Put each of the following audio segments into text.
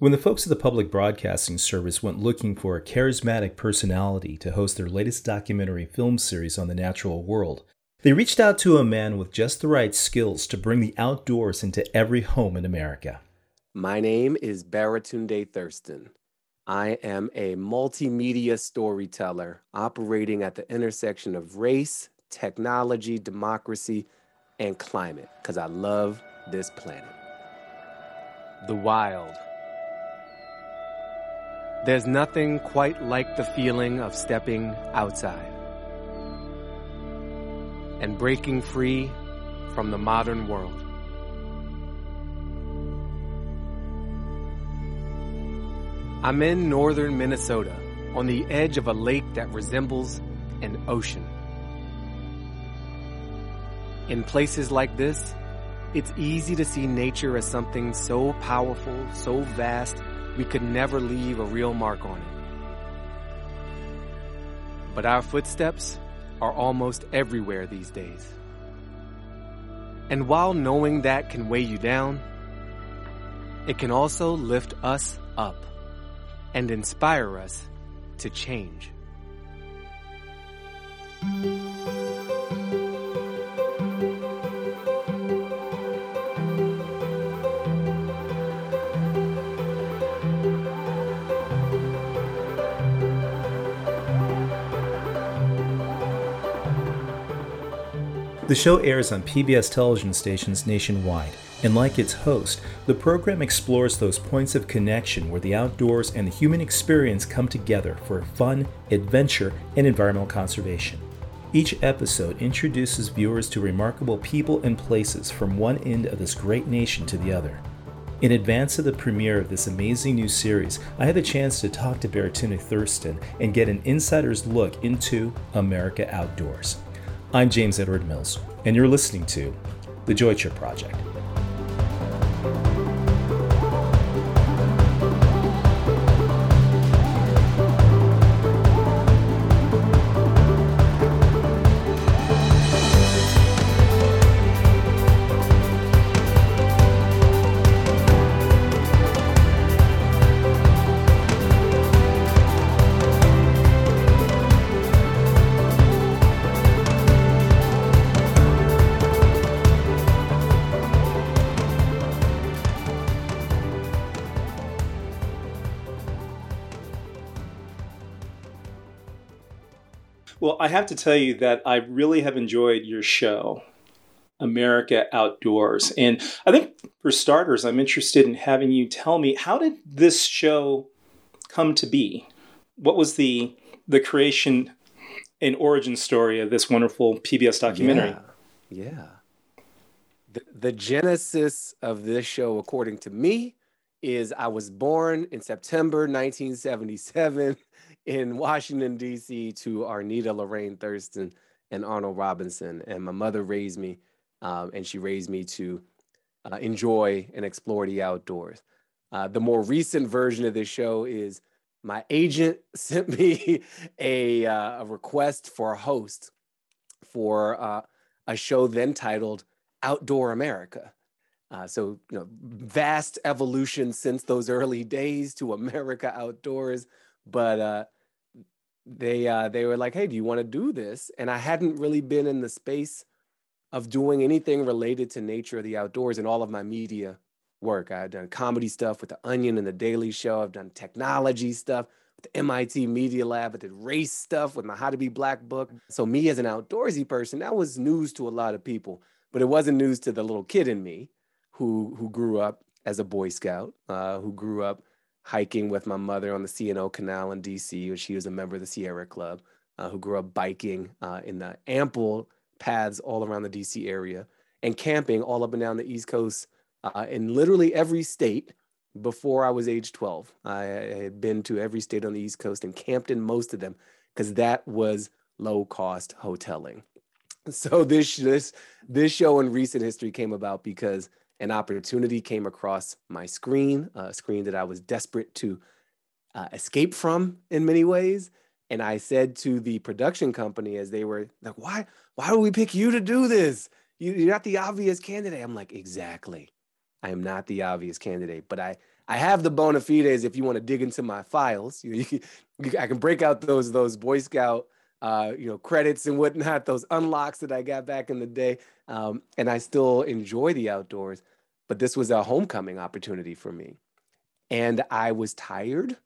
When the folks at the Public Broadcasting Service went looking for a charismatic personality to host their latest documentary film series on the natural world, they reached out to a man with just the right skills to bring the outdoors into every home in America. My name is Baratunde Thurston. I am a multimedia storyteller operating at the intersection of race, technology, democracy, and climate because I love this planet. The wild. There's nothing quite like the feeling of stepping outside and breaking free from the modern world. I'm in northern Minnesota on the edge of a lake that resembles an ocean. In places like this, it's easy to see nature as something so powerful, so vast, we could never leave a real mark on it. But our footsteps are almost everywhere these days. And while knowing that can weigh you down, it can also lift us up and inspire us to change. The show airs on PBS television stations nationwide, and like its host, the program explores those points of connection where the outdoors and the human experience come together for fun, adventure, and environmental conservation. Each episode introduces viewers to remarkable people and places from one end of this great nation to the other. In advance of the premiere of this amazing new series, I had the chance to talk to Baratunde Thurston and get an insider's look into America Outdoors. I'm James Edward Mills, and you're listening to The Joy Trip Project. I have to tell you that I really have enjoyed your show, America Outdoors. And I think for starters, I'm interested in having you tell me how did this show come to be? What was the the creation and origin story of this wonderful PBS documentary? Yeah. yeah. The, the genesis of this show, according to me, is I was born in September 1977 in Washington, D.C. to Arnita Lorraine Thurston and Arnold Robinson. And my mother raised me, um, and she raised me to uh, enjoy and explore the outdoors. Uh, the more recent version of this show is my agent sent me a, uh, a request for a host for uh, a show then titled Outdoor America. Uh, so, you know, vast evolution since those early days to America Outdoors but uh, they uh, they were like, "Hey, do you want to do this?" And I hadn't really been in the space of doing anything related to nature or the outdoors in all of my media work. I had done comedy stuff with the Onion and the Daily Show. I've done technology stuff with the MIT Media Lab. I did race stuff with my How to Be Black book. So me as an outdoorsy person, that was news to a lot of people, but it wasn't news to the little kid in me who who grew up as a Boy Scout, uh, who grew up hiking with my mother on the C&O Canal in DC. She was a member of the Sierra Club, uh, who grew up biking uh, in the ample paths all around the DC area and camping all up and down the East Coast uh, in literally every state before I was age 12. I, I had been to every state on the East Coast and camped in most of them because that was low cost hoteling. So this this this show in recent history came about because an opportunity came across my screen, a screen that I was desperate to uh, escape from in many ways. And I said to the production company as they were like, why, why would we pick you to do this? You, you're not the obvious candidate. I'm like, exactly. I am not the obvious candidate, but I, I have the bona fides if you want to dig into my files. You, you, you, I can break out those those Boy Scout uh, you know credits and whatnot, those unlocks that I got back in the day, um, and I still enjoy the outdoors. But this was a homecoming opportunity for me, and I was tired.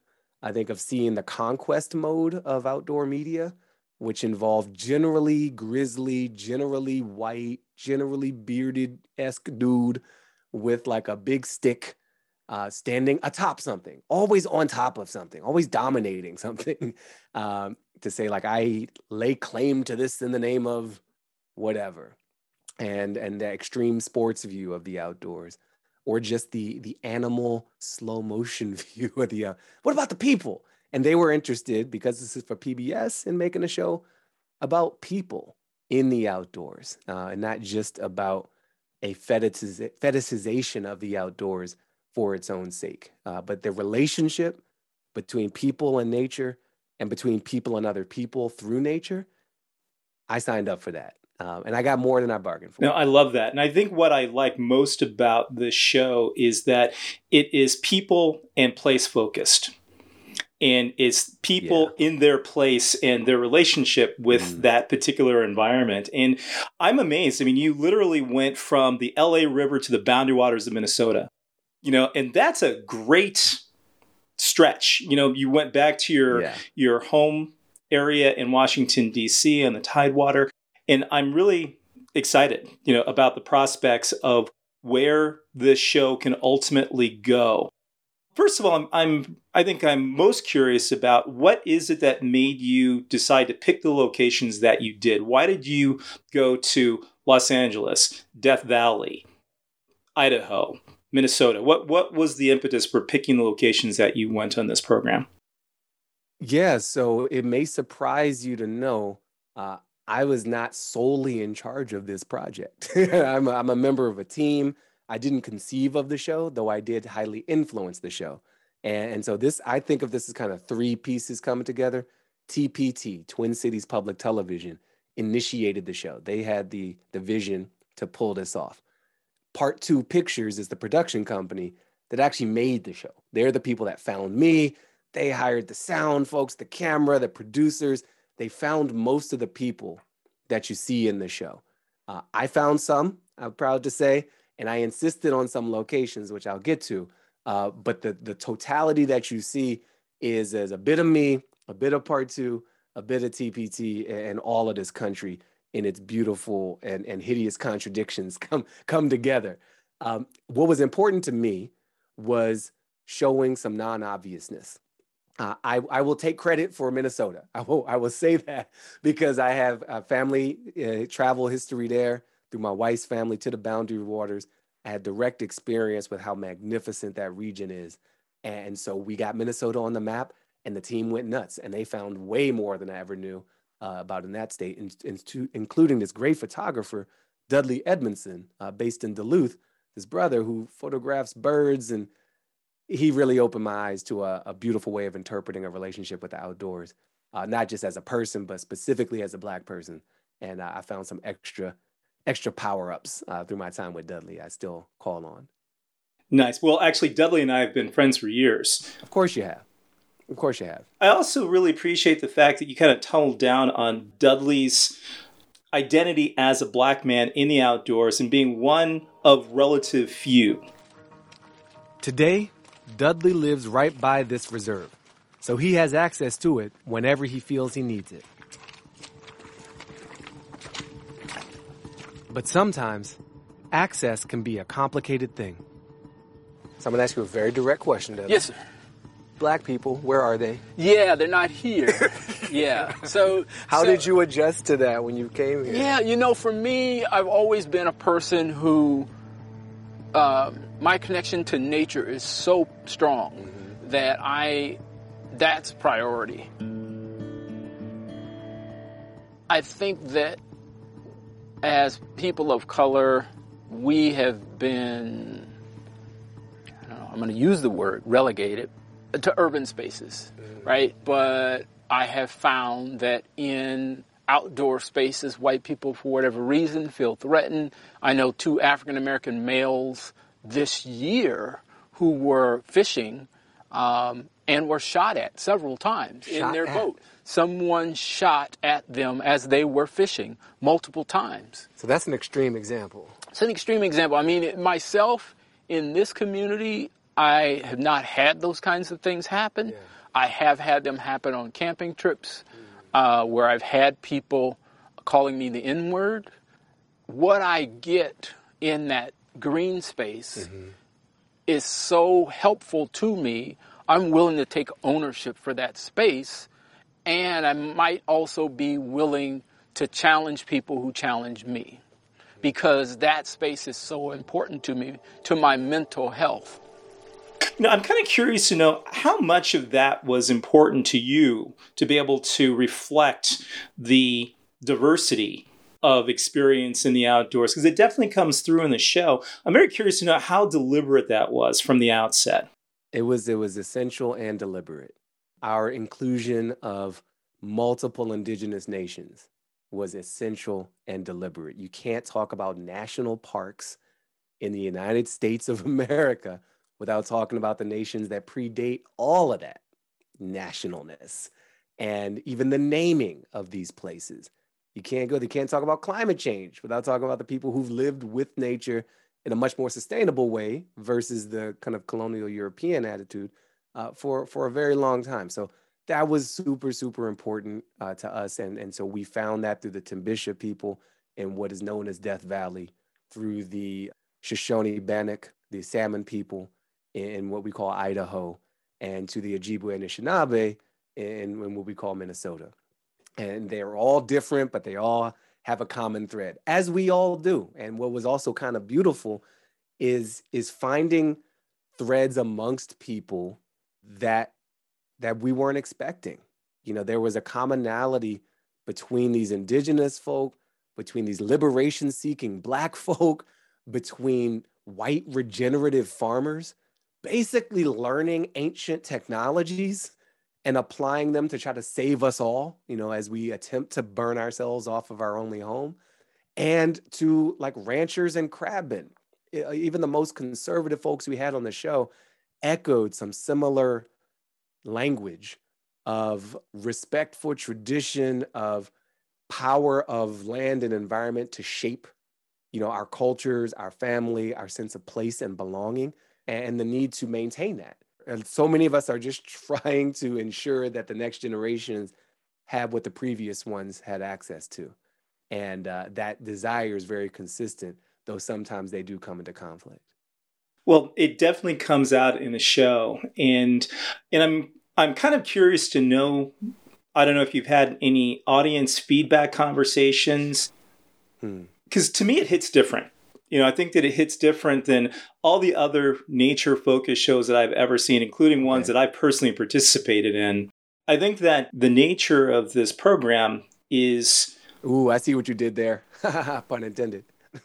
I think of seeing the conquest mode of outdoor media, which involved generally grizzly, generally white, generally bearded esque dude with like a big stick uh, standing atop something, always on top of something, always dominating something, um, to say like I lay claim to this in the name of whatever, and and the extreme sports view of the outdoors, or just the the animal slow motion view of the. Uh, what about the people? And they were interested because this is for PBS in making a show about people in the outdoors, uh, and not just about a fetishiz- fetishization of the outdoors for its own sake. Uh, but the relationship between people and nature and between people and other people through nature, I signed up for that. Um, and I got more than I bargained for. No, I love that. And I think what I like most about the show is that it is people and place focused. And it's people yeah. in their place and their relationship with mm. that particular environment. And I'm amazed. I mean, you literally went from the LA River to the boundary waters of Minnesota you know, and that's a great stretch. You know, you went back to your yeah. your home area in Washington D.C. on the Tidewater, and I'm really excited, you know, about the prospects of where this show can ultimately go. First of all, I'm, I'm I think I'm most curious about what is it that made you decide to pick the locations that you did. Why did you go to Los Angeles, Death Valley, Idaho, Minnesota. What what was the impetus for picking the locations that you went on this program? Yeah, so it may surprise you to know uh, I was not solely in charge of this project. I'm, a, I'm a member of a team. I didn't conceive of the show, though I did highly influence the show. And, and so this, I think of this as kind of three pieces coming together. TPT, Twin Cities Public Television, initiated the show. They had the the vision to pull this off. Part Two Pictures is the production company that actually made the show. They're the people that found me. They hired the sound folks, the camera, the producers. They found most of the people that you see in the show. Uh, I found some, I'm proud to say, and I insisted on some locations, which I'll get to. Uh, but the, the totality that you see is as a bit of me, a bit of part two, a bit of TPT, and all of this country in its beautiful and, and hideous contradictions come come together. Um, what was important to me was showing some non-obviousness. Uh, I, I will take credit for Minnesota. I will I will say that because I have a family uh, travel history there through my wife's family to the Boundary Waters. I had direct experience with how magnificent that region is, and so we got Minnesota on the map, and the team went nuts, and they found way more than I ever knew uh, about in that state, in, in, to, including this great photographer, Dudley Edmondson, uh, based in Duluth, his brother who photographs birds. And he really opened my eyes to a, a beautiful way of interpreting a relationship with the outdoors, uh, not just as a person, but specifically as a Black person. And I found some extra, extra power ups uh, through my time with Dudley. I still call on. Nice. Well, actually, Dudley and I have been friends for years. Of course, you have. Of course you have. I also really appreciate the fact that you kind of tunneled down on Dudley's identity as a black man in the outdoors and being one of relative few. Today, Dudley lives right by this reserve, so he has access to it whenever he feels he needs it. But sometimes, access can be a complicated thing. So I'm going to ask you a very direct question, Dudley. Yes, sir black people, where are they? Yeah, they're not here. yeah. So how so, did you adjust to that when you came here? Yeah, you know, for me, I've always been a person who um, my connection to nature is so strong mm-hmm. that I that's priority. I think that as people of color, we have been I don't know, I'm going to use the word relegated to urban spaces, mm-hmm. right? But I have found that in outdoor spaces, white people, for whatever reason, feel threatened. I know two African American males this year who were fishing um, and were shot at several times shot in their at. boat. Someone shot at them as they were fishing multiple times. So that's an extreme example. It's an extreme example. I mean, myself in this community, I have not had those kinds of things happen. Yeah. I have had them happen on camping trips uh, where I've had people calling me the N word. What I get in that green space mm-hmm. is so helpful to me. I'm willing to take ownership for that space, and I might also be willing to challenge people who challenge me because that space is so important to me, to my mental health. Now, I'm kind of curious to know how much of that was important to you to be able to reflect the diversity of experience in the outdoors because it definitely comes through in the show. I'm very curious to know how deliberate that was from the outset. It was it was essential and deliberate. Our inclusion of multiple indigenous nations was essential and deliberate. You can't talk about national parks in the United States of America without talking about the nations that predate all of that nationalness and even the naming of these places. You can't go, they can't talk about climate change without talking about the people who've lived with nature in a much more sustainable way versus the kind of colonial European attitude uh, for, for a very long time. So that was super, super important uh, to us. And, and so we found that through the Timbisha people in what is known as Death Valley, through the Shoshone Bannock, the Salmon people, in what we call Idaho and to the Ojibwe Anishinaabe in, in what we call Minnesota. And they're all different, but they all have a common thread, as we all do. And what was also kind of beautiful is, is finding threads amongst people that that we weren't expecting. You know, there was a commonality between these indigenous folk, between these liberation seeking black folk, between white regenerative farmers basically learning ancient technologies and applying them to try to save us all, you know, as we attempt to burn ourselves off of our only home, and to like ranchers and crabmen. Uh, even the most conservative folks we had on the show echoed some similar language of respect for tradition, of power of land and environment to shape, you know, our cultures, our family, our sense of place and belonging and the need to maintain that. And so many of us are just trying to ensure that the next generations have what the previous ones had access to. And uh, that desire is very consistent, though sometimes they do come into conflict. Well, it definitely comes out in the show, and and I'm I'm kind of curious to know. I don't know if you've had any audience feedback conversations, because hmm. to me it hits different you know, I think that it hits different than all the other nature focused shows that I've ever seen, including ones that I personally participated in. I think that the nature of this program is. Ooh, I see what you did there. Pun intended.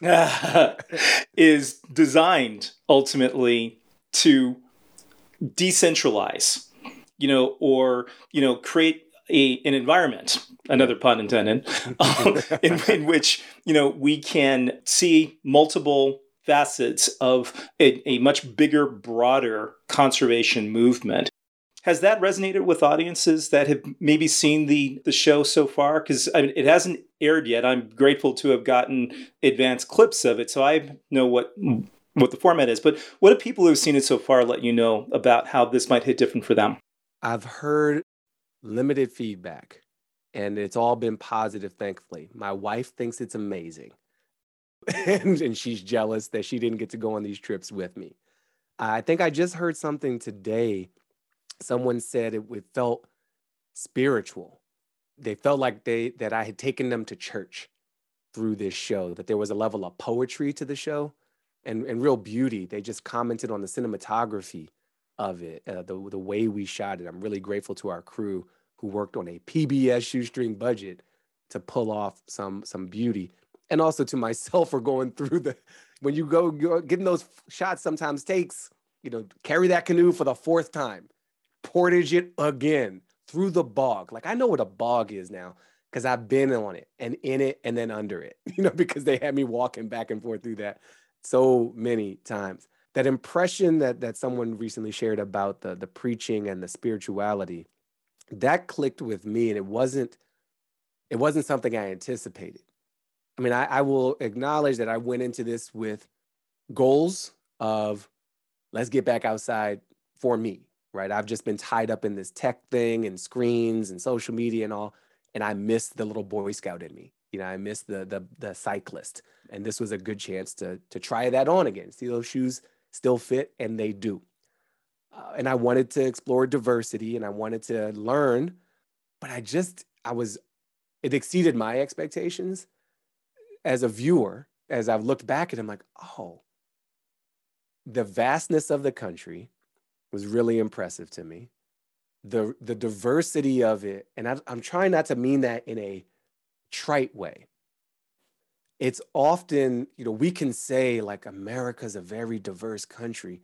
is designed ultimately to decentralize, you know, or, you know, create a, an environment, another pun intended, um, in, in, which you know we can see multiple facets of a, a much bigger, broader conservation movement. Has that resonated with audiences that have maybe seen the the show so far? Because I mean, it hasn't aired yet. I'm grateful to have gotten advanced clips of it, so I know what what the format is. But what do people who've seen it so far let you know about how this might hit different for them? I've heard limited feedback, and it's all been positive, thankfully. My wife thinks it's amazing, and, and she's jealous that she didn't get to go on these trips with me. I think I just heard something today. Someone said it, it felt spiritual. They felt like they that I had taken them to church through this show, that there was a level of poetry to the show and, and real beauty. They just commented on the cinematography of it, uh, the the way we shot it. I'm really grateful to our crew who worked on a PBS shoestring budget to pull off some some beauty, and also to myself for going through the when you go, getting those shots sometimes takes you know carry that canoe for the fourth time, portage it again through the bog. Like I know what a bog is now because I've been on it and in it and then under it, you know, because they had me walking back and forth through that so many times. That impression that that someone recently shared about the the preaching and the spirituality, that clicked with me, and it wasn't it wasn't something I anticipated. I mean, I, I will acknowledge that I went into this with goals of let's get back outside for me, right? I've just been tied up in this tech thing and screens and social media and all, and I missed the little Boy Scout in me. You know, I missed the the the cyclist, and this was a good chance to to try that on again. See those shoes still fit, and they do. Uh, and I wanted to explore diversity, and I wanted to learn, but I just I was it exceeded my expectations as a viewer. As I've looked back at I'm like, oh, the vastness of the country was really impressive to me. The the diversity of it, and I, I'm trying not to mean that in a trite way. It's often, you know, we can say like America's a very diverse country,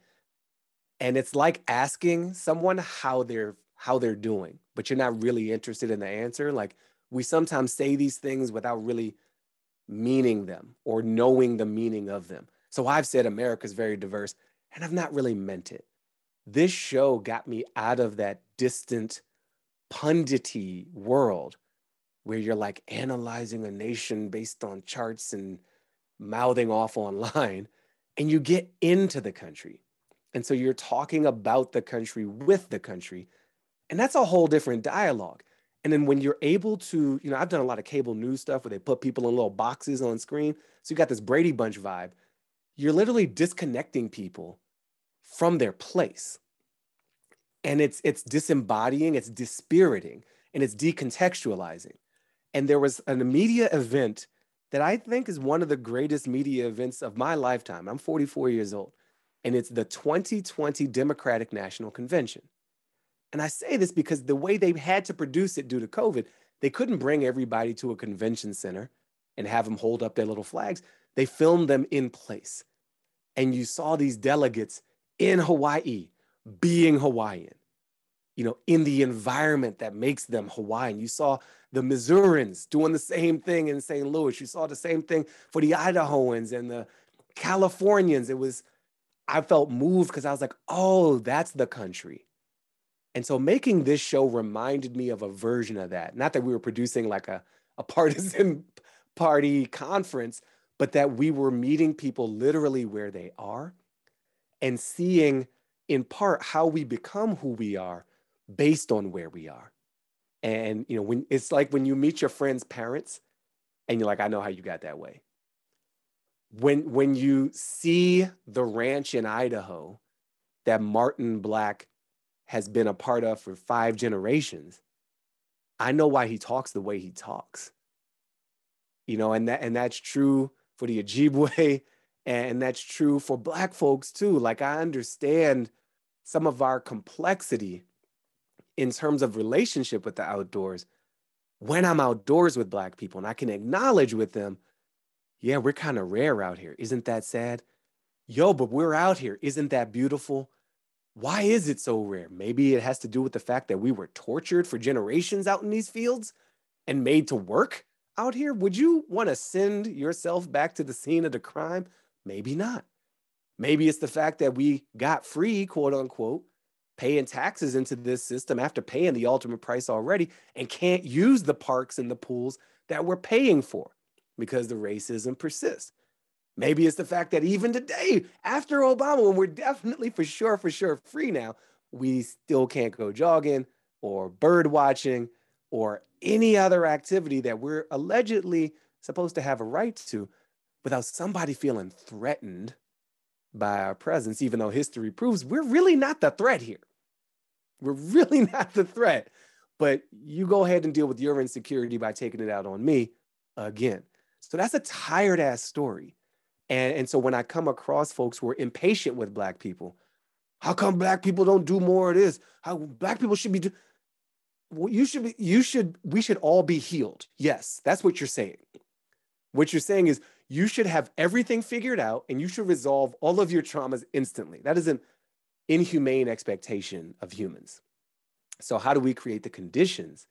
and it's like asking someone how they're how they're doing, but you're not really interested in the answer. Like we sometimes say these things without really meaning them or knowing the meaning of them. So I've said America's very diverse, and I've not really meant it. This show got me out of that distant pundity world where you're like analyzing a nation based on charts and mouthing off online, and you get into the country. And so you're talking about the country with the country. And that's a whole different dialogue. And then when you're able to, you know, I've done a lot of cable news stuff where they put people in little boxes on screen. So you got this Brady Bunch vibe you're literally disconnecting people from their place. And it's it's disembodying, it's dispiriting, and it's decontextualizing. And there was an media event that I think is one of the greatest media events of my lifetime. I'm 44 years old, and it's the 2020 Democratic National Convention. And I say this because the way they had to produce it due to COVID, they couldn't bring everybody to a convention center and have them hold up their little flags. They filmed them in place. And you saw these delegates in Hawaii being Hawaiian, you know, in the environment that makes them Hawaiian. You saw the Missourians doing the same thing in St. Louis. You saw the same thing for the Idahoans and the Californians. It was, I felt moved because I was like, oh, that's the country. And so making this show reminded me of a version of that. Not that we were producing like a, a partisan party conference, but that we were meeting people literally where they are and seeing in part how we become who we are based on where we are. And you know, when it's like when you meet your friend's parents and you're like, I know how you got that way. When when you see the ranch in Idaho that Martin Black has been a part of for five generations, I know why he talks the way he talks. You know, and that and that's true for the Ojibwe, and that's true for Black folks too. Like I understand some of our complexity in terms of relationship with the outdoors when I'm outdoors with Black people and I can acknowledge with them, yeah, we're kind of rare out here. Isn't that sad? Yo, but we're out here. Isn't that beautiful? Why is it so rare? Maybe it has to do with the fact that we were tortured for generations out in these fields and made to work out here, would you want to send yourself back to the scene of the crime? Maybe not. Maybe it's the fact that we got free, quote unquote, paying taxes into this system after paying the ultimate price already and can't use the parks and the pools that we're paying for because the racism persists. Maybe it's the fact that even today, after Obama, when we're definitely for sure, for sure free now, we still can't go jogging or bird watching or any other activity that we're allegedly supposed to have a right to without somebody feeling threatened by our presence, even though history proves we're really not the threat here. We're really not the threat. But you go ahead and deal with your insecurity by taking it out on me again. So that's a tired ass story. And, and so when I come across folks who are impatient with Black people, how come Black people don't do more of this? How Black people should be do- well, you should be, you should, we should all be healed. Yes, that's what you're saying. What you're saying is you should have everything figured out and you should resolve all of your traumas instantly. That is an inhumane expectation of humans. So, how do we create the conditions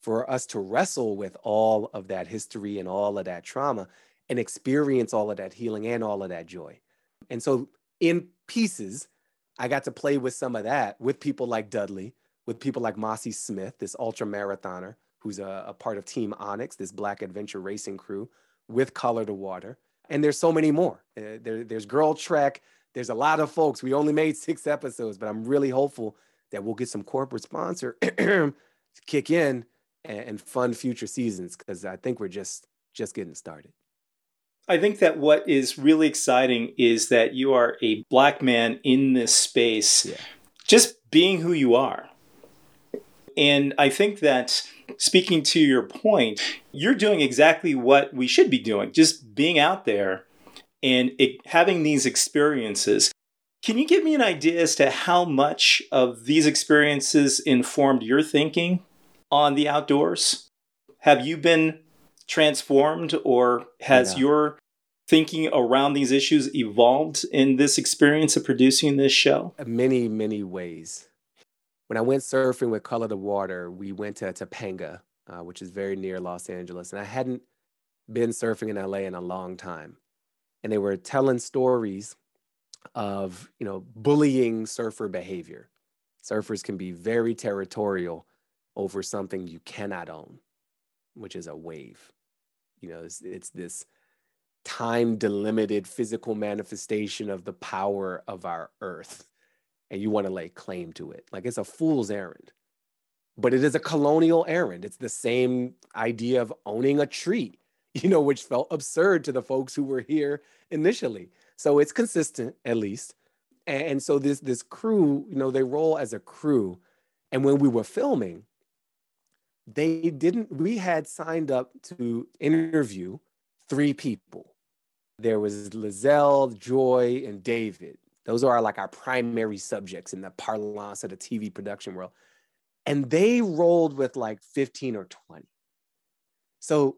for us to wrestle with all of that history and all of that trauma and experience all of that healing and all of that joy? And so, in pieces. I got to play with some of that with people like Dudley, with people like Mosi Smith, this ultra marathoner who's a, a part of Team Onyx, this Black adventure racing crew, with Color the Water. And there's so many more. Uh, there, there's Girl Trek. There's a lot of folks. We only made six episodes, but I'm really hopeful that we'll get some corporate sponsor to kick in and, and fund future seasons because I think we're just just getting started. I think that what is really exciting is that you are a black man in this space, yeah. just being who you are. And I think that speaking to your point, you're doing exactly what we should be doing, just being out there and it, having these experiences. Can you give me an idea as to how much of these experiences informed your thinking on the outdoors? Have you been transformed or has your thinking around these issues evolved in this experience of producing this show? Many, many ways. When I went surfing with Color the Water, we went to Topanga, uh, which is very near Los Angeles, and I hadn't been surfing in LA in a long time. And they were telling stories of, you know, bullying surfer behavior. Surfers can be very territorial over something you cannot own, which is a wave. You know, it's, it's this time delimited physical manifestation of the power of our earth. And you want to lay claim to it. Like it's a fool's errand, but it is a colonial errand. It's the same idea of owning a tree, you know, which felt absurd to the folks who were here initially. So it's consistent, at least. And so this this crew, you know, they roll as a crew. And when we were filming, they didn't, we had signed up to interview three people. There was Lizelle, Joy, and David. Those are like our primary subjects in the parlance of the TV production world. And they rolled with like 15 or 20. So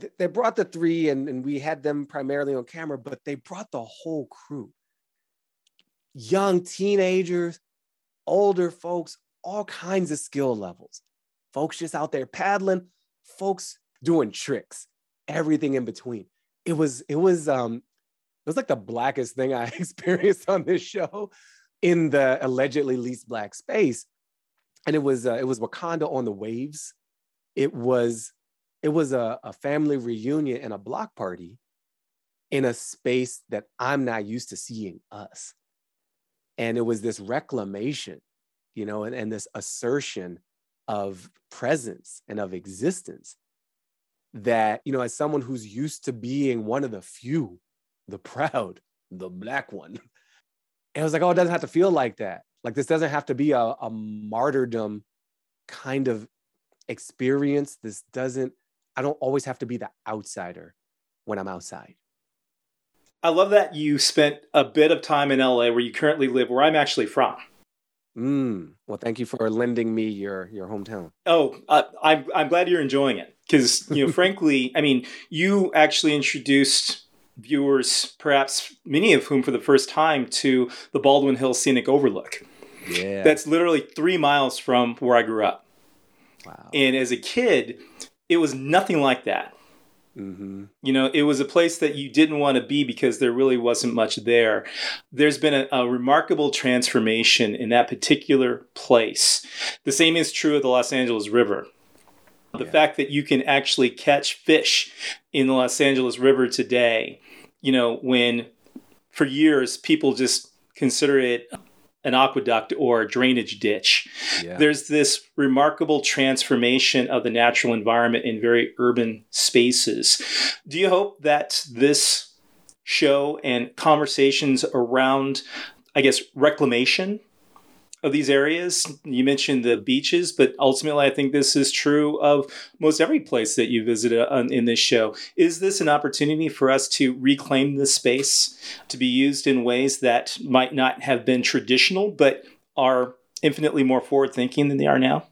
th- they brought the three and, and we had them primarily on camera, but they brought the whole crew young teenagers, older folks, all kinds of skill levels folks just out there paddling, folks doing tricks, everything in between. It was, it was, um, it was like the blackest thing I experienced on this show in the allegedly least black space. And it was, uh, it was Wakanda on the waves. It was, it was a, a family reunion and a block party in a space that I'm not used to seeing us. And it was this reclamation, you know, and, and this assertion of presence and of existence that you know as someone who's used to being one of the few the proud the black one and was like oh it doesn't have to feel like that like this doesn't have to be a, a martyrdom kind of experience this doesn't i don't always have to be the outsider when i'm outside i love that you spent a bit of time in la where you currently live where i'm actually from Mm. Well, thank you for lending me your your hometown. Oh, uh, I'm I'm glad you're enjoying it because you know, frankly, I mean, you actually introduced viewers, perhaps many of whom for the first time, to the Baldwin Hills Scenic Overlook. Yeah, that's literally three miles from where I grew up. Wow. And as a kid, it was nothing like that. Mm-hmm. You know, it was a place that you didn't want to be because there really wasn't much there. There's been a, a, remarkable transformation in that particular place. The same is true of the Los Angeles River. The yeah. fact that you can actually catch fish in the Los Angeles River today, you know, when for years people just consider it an aqueduct or a drainage ditch. Yeah. There's this remarkable transformation of the natural environment in very urban spaces. Do you hope that this show and conversations around, I guess, reclamation of these areas. You mentioned the beaches, but ultimately, I think this is true of most every place that you visited uh, in this show. Is this an opportunity for us to reclaim this space to be used in ways that might not have been traditional, but are infinitely more forward thinking than they are now?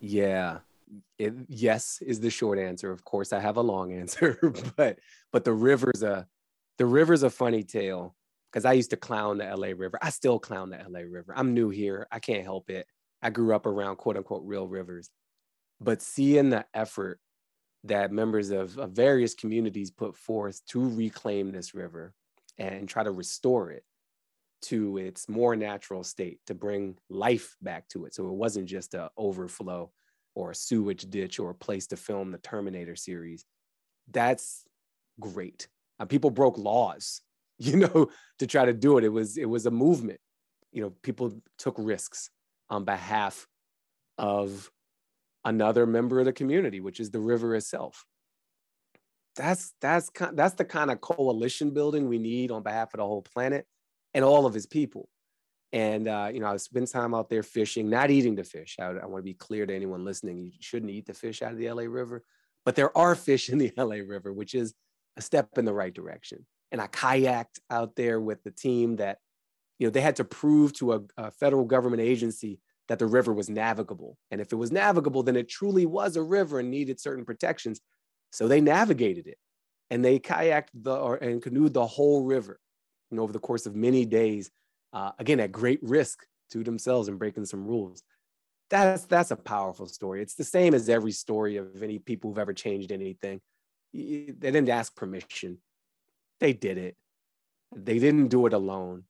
Yeah. It, yes is the short answer. Of course, I have a long answer, but but the river's a the river's a funny tale because I used to clown the LA River. I still clown the LA River. I'm new here. I can't help it. I grew up around quote unquote real rivers. But seeing the effort that members of, of various communities put forth to reclaim this river and try to restore it to its more natural state to bring life back to it. So it wasn't just a overflow or a sewage ditch or a place to film the Terminator series. That's great. Uh, people broke laws, you know, to try to do it. It was it was a movement. You know, people took risks on behalf of another member of the community, which is the river itself. That's that's that's the kind of coalition building we need on behalf of the whole planet and all of his people. And uh, you know, I spend time out there fishing, not eating the fish. I, I want to be clear to anyone listening: you shouldn't eat the fish out of the LA River, but there are fish in the LA River, which is a step in the right direction. And I kayaked out there with the team that, you know, they had to prove to a, a federal government agency that the river was navigable. And if it was navigable, then it truly was a river and needed certain protections. So they navigated it and they kayaked the or, and canoed the whole river you know, over the course of many days, uh, again, at great risk to themselves and breaking some rules. That's, that's a powerful story. It's the same as every story of any people who've ever changed anything. They didn't ask permission. They did it. They didn't do it alone.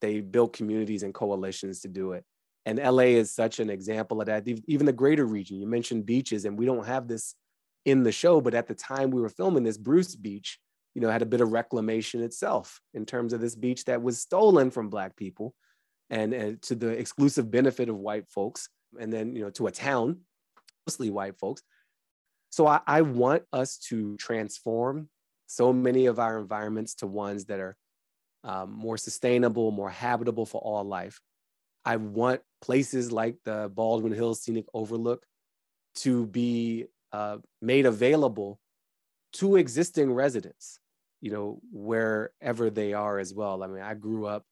They built communities and coalitions to do it. And LA is such an example of that. Even the greater region, you mentioned beaches, and we don't have this in the show, but at the time we were filming this, Bruce Beach you know, had a bit of reclamation itself in terms of this beach that was stolen from Black people and, and to the exclusive benefit of white folks, and then, you know, to a town, mostly white folks. So I, I want us to transform so many of our environments to ones that are um, more sustainable, more habitable for all life. I want places like the Baldwin Hills Scenic Overlook to be uh, made available to existing residents, you know, wherever they are as well. I mean, I grew up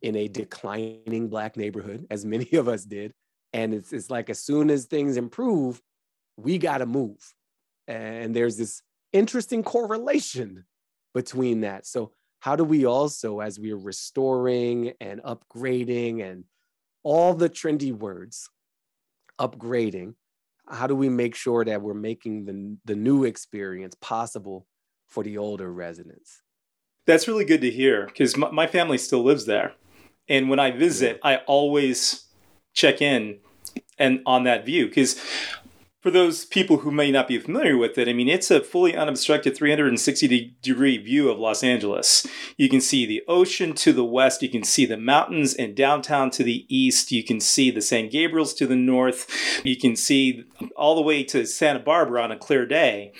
in a declining Black neighborhood, as many of us did. And it's, it's like as soon as things improve, we got to move. And there's this interesting correlation between that. So, how do we also, as we're restoring and upgrading and all the trendy words, upgrading, how do we make sure that we're making the, the new experience possible for the older residents? That's really good to hear because my, my, family still lives there. And when I visit. I always check in and on that view because for those people who may not be familiar with it, I mean, it's a fully unobstructed 360 degree view of Los Angeles. You can see the ocean to the west, you can see the mountains and downtown to the east, you can see the San Gabriel's to the north, you can see all the way to Santa Barbara on a clear day.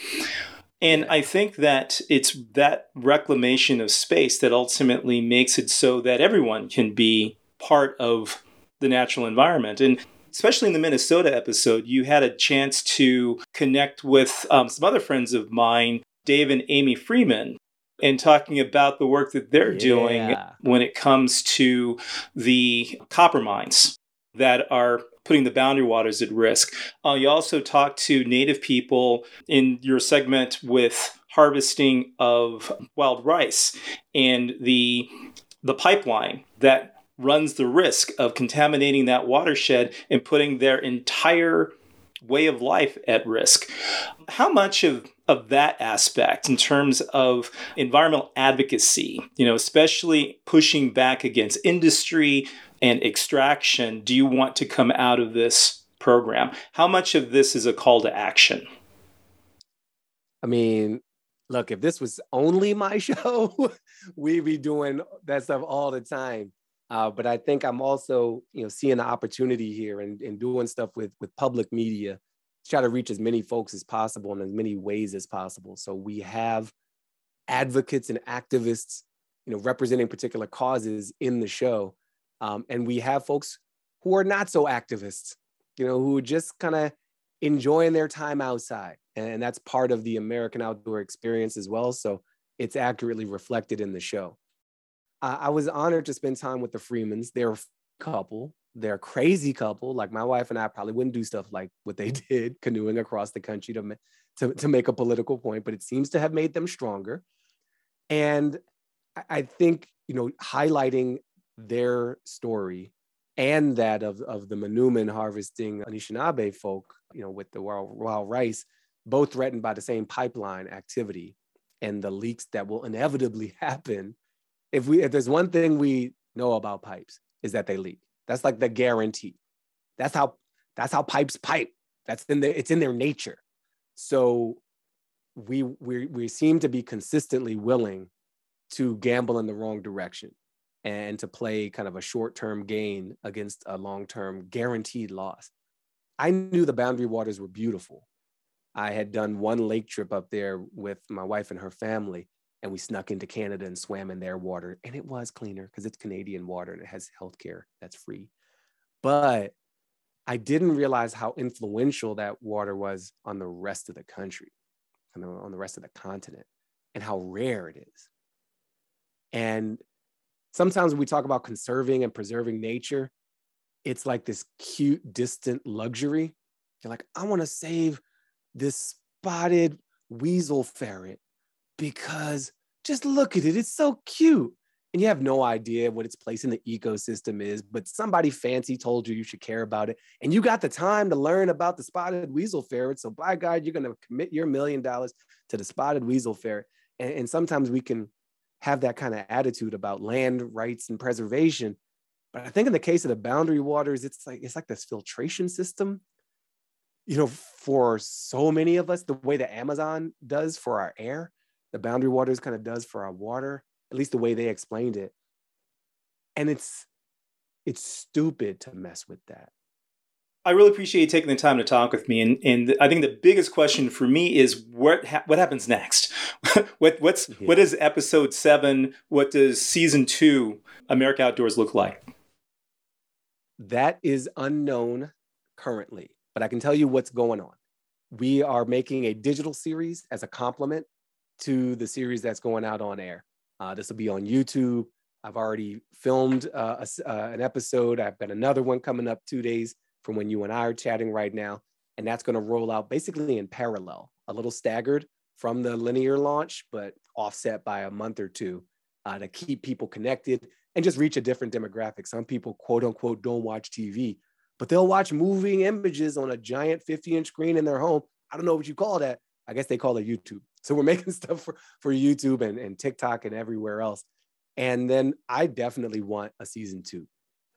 And I think that it's that reclamation of space that ultimately makes it so that everyone can be part of the natural environment. And especially in the Minnesota episode, you had a chance to connect with um, some other friends of mine, Dave and Amy Freeman, and talking about the work that they're yeah. doing when it comes to the copper mines that are putting the boundary waters at risk. Uh, you also talked to Native people in your segment with harvesting of wild rice and the the pipeline that runs the risk of contaminating that watershed and putting their entire way of life at risk. How much of of that aspect in terms of environmental advocacy, you know, especially pushing back against industry and extraction, do you want to come out of this program? How much of this is a call to action? I mean, look, if this was only my show, we'd be doing that stuff all the time. Uh, but I think I'm also, you know, seeing the opportunity here and, and doing stuff with with public media to try to reach as many folks as possible in as many ways as possible. So we have advocates and activists, you know, representing particular causes in the show, um, and we have folks who are not so activists, you know, who are just kind of enjoying their time outside, and that's part of the American outdoor experience as well. So it's accurately reflected in the show. I was honored to spend time with the Freemans. They're a couple. They're a crazy couple. Like my wife and I probably wouldn't do stuff like what they did, canoeing across the country to, to, to make a political point, but it seems to have made them stronger. And I think, you know, highlighting their story and that of, of the Manoomin harvesting Anishinaabe folk, you know, with the wild, wild rice, both threatened by the same pipeline activity and the leaks that will inevitably happen if we if there's one thing we know about pipes is that they leak. That's like the guarantee. That's how that's how pipes pipe. That's in the it's in their nature. So we we we seem to be consistently willing to gamble in the wrong direction and to play kind of a short-term gain against a long-term guaranteed loss. I knew the boundary waters were beautiful. I had done one lake trip up there with my wife and her family, and we snuck into Canada and swam in their water, and it was cleaner because it's Canadian water and it has healthcare that's free. But I didn't realize how influential that water was on the rest of the country, the, on the rest of the continent, and how rare it is. And sometimes when we talk about conserving and preserving nature, it's like this cute, distant luxury. You're like, I want to save this spotted weasel ferret because just look at it. It's so cute. And you have no idea what its place in the ecosystem is, but somebody fancy told you you should care about it. And you got the time to learn about the spotted weasel ferret. So, by God, you're going to commit your million dollars to the spotted weasel ferret. And, and sometimes we can have that kind of attitude about land rights and preservation. But I think in the case of the boundary waters, it's like it's like this filtration system. You know, for so many of us, the way the Amazon does for our air, the boundary waters kind of does for our water, at least the way they explained it. And it's it's stupid to mess with that. I really appreciate you taking the time to talk with me, and and I think the biggest question for me is what ha- what happens next. what what's yeah. what is episode seven? What does season two America Outdoors look like? That is unknown currently, but I can tell you what's going on. We are making a digital series as a complement to the series that's going out on air. Uh, this will be on YouTube. I've already filmed uh, a, uh, an episode. I've got another one coming up two days from when you and I are chatting right now. And that's going to roll out basically in parallel, a little staggered from the linear launch, but offset by a month or two uh, to keep people connected and just reach a different demographic. Some people, quote unquote, don't watch TV, but they'll watch moving images on a giant 50 inch screen in their home. I don't know what you call that. I guess they call it YouTube. So we're making stuff for, for YouTube and, and TikTok and everywhere else. And then I definitely want a season two.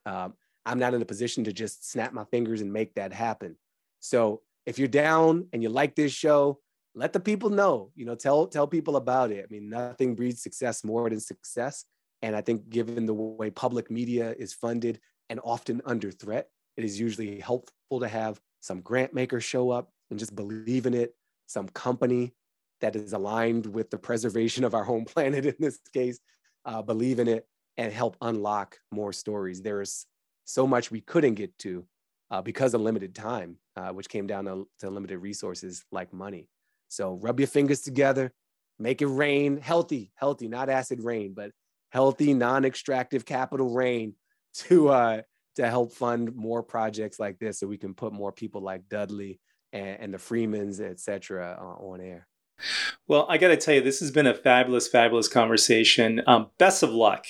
Um, I'm not in a position to just snap my fingers and make that happen. So if you're down and you like this show, let the people know. You know, tell tell people about it. I mean, nothing breeds success more than success. And I think given the way public media is funded and often under threat, it is usually helpful to have some grant maker show up and just believe in it, some company that is aligned with the preservation of our home planet in this case, uh, believe in it and help unlock more stories. There's so much we couldn't get to uh, because of limited time, uh, which came down to, to limited resources like money. So rub your fingers together, make it rain, healthy, healthy, not acid rain, but healthy, non-extractive capital rain to uh, to help fund more projects like this, so we can put more people like Dudley and, and the Freemans, et cetera, uh, on air. Well, I got to tell you, this has been a fabulous, fabulous conversation. Um, best of luck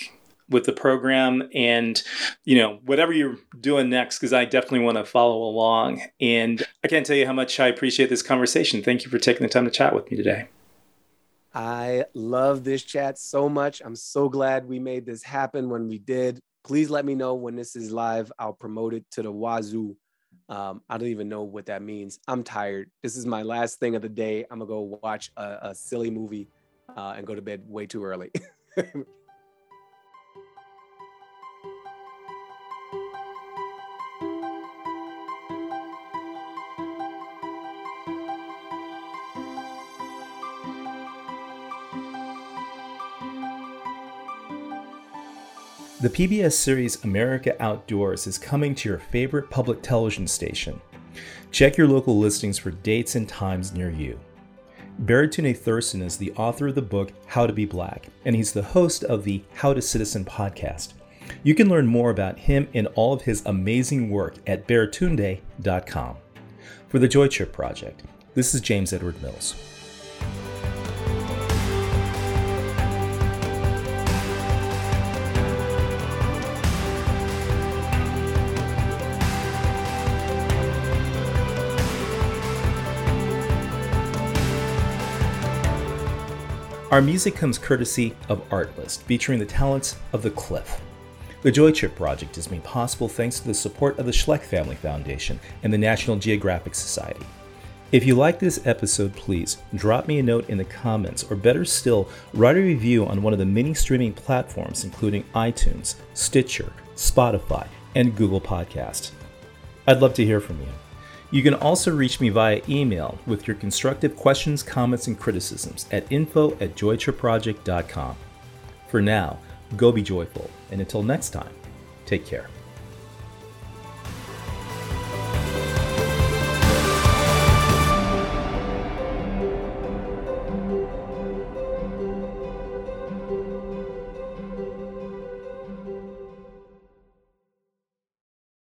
with the program and you know whatever you're doing next because i definitely want to follow along. And i can't tell you how much i appreciate this conversation. Thank you for taking the time to chat with me today. I love this chat so much. I'm so glad we made this happen when we did. Please let me know when this is live. I'll promote it to the wazoo um, i don't even know what that means. I'm tired. This is my last thing of the day. I'm gonna go watch a, a silly movie uh, and go to bed way too early The PBS series America Outdoors is coming to your favorite public television station. Check your local listings for dates and times near you. Baratunde Thurston is the author of the book How to Be Black, and he's the host of the How to Citizen podcast. You can learn more about him and all of his amazing work at baratunde.com. For the Joy Trip Project, this is James Edward Mills. Our music comes courtesy of Artlist, featuring the talents of The Cliff. The Joy Trip Project is made possible thanks to the support of the Schleck Family Foundation and the National Geographic Society. If you like this episode, please drop me a note in the comments, or better still, write a review on one of the many streaming platforms, including iTunes, Stitcher, Spotify, and Google Podcasts. I'd love to hear from you. You can also reach me via email with your constructive questions, comments, and criticisms at info at joytripproject.com. For now, go be joyful, and until next time, take care.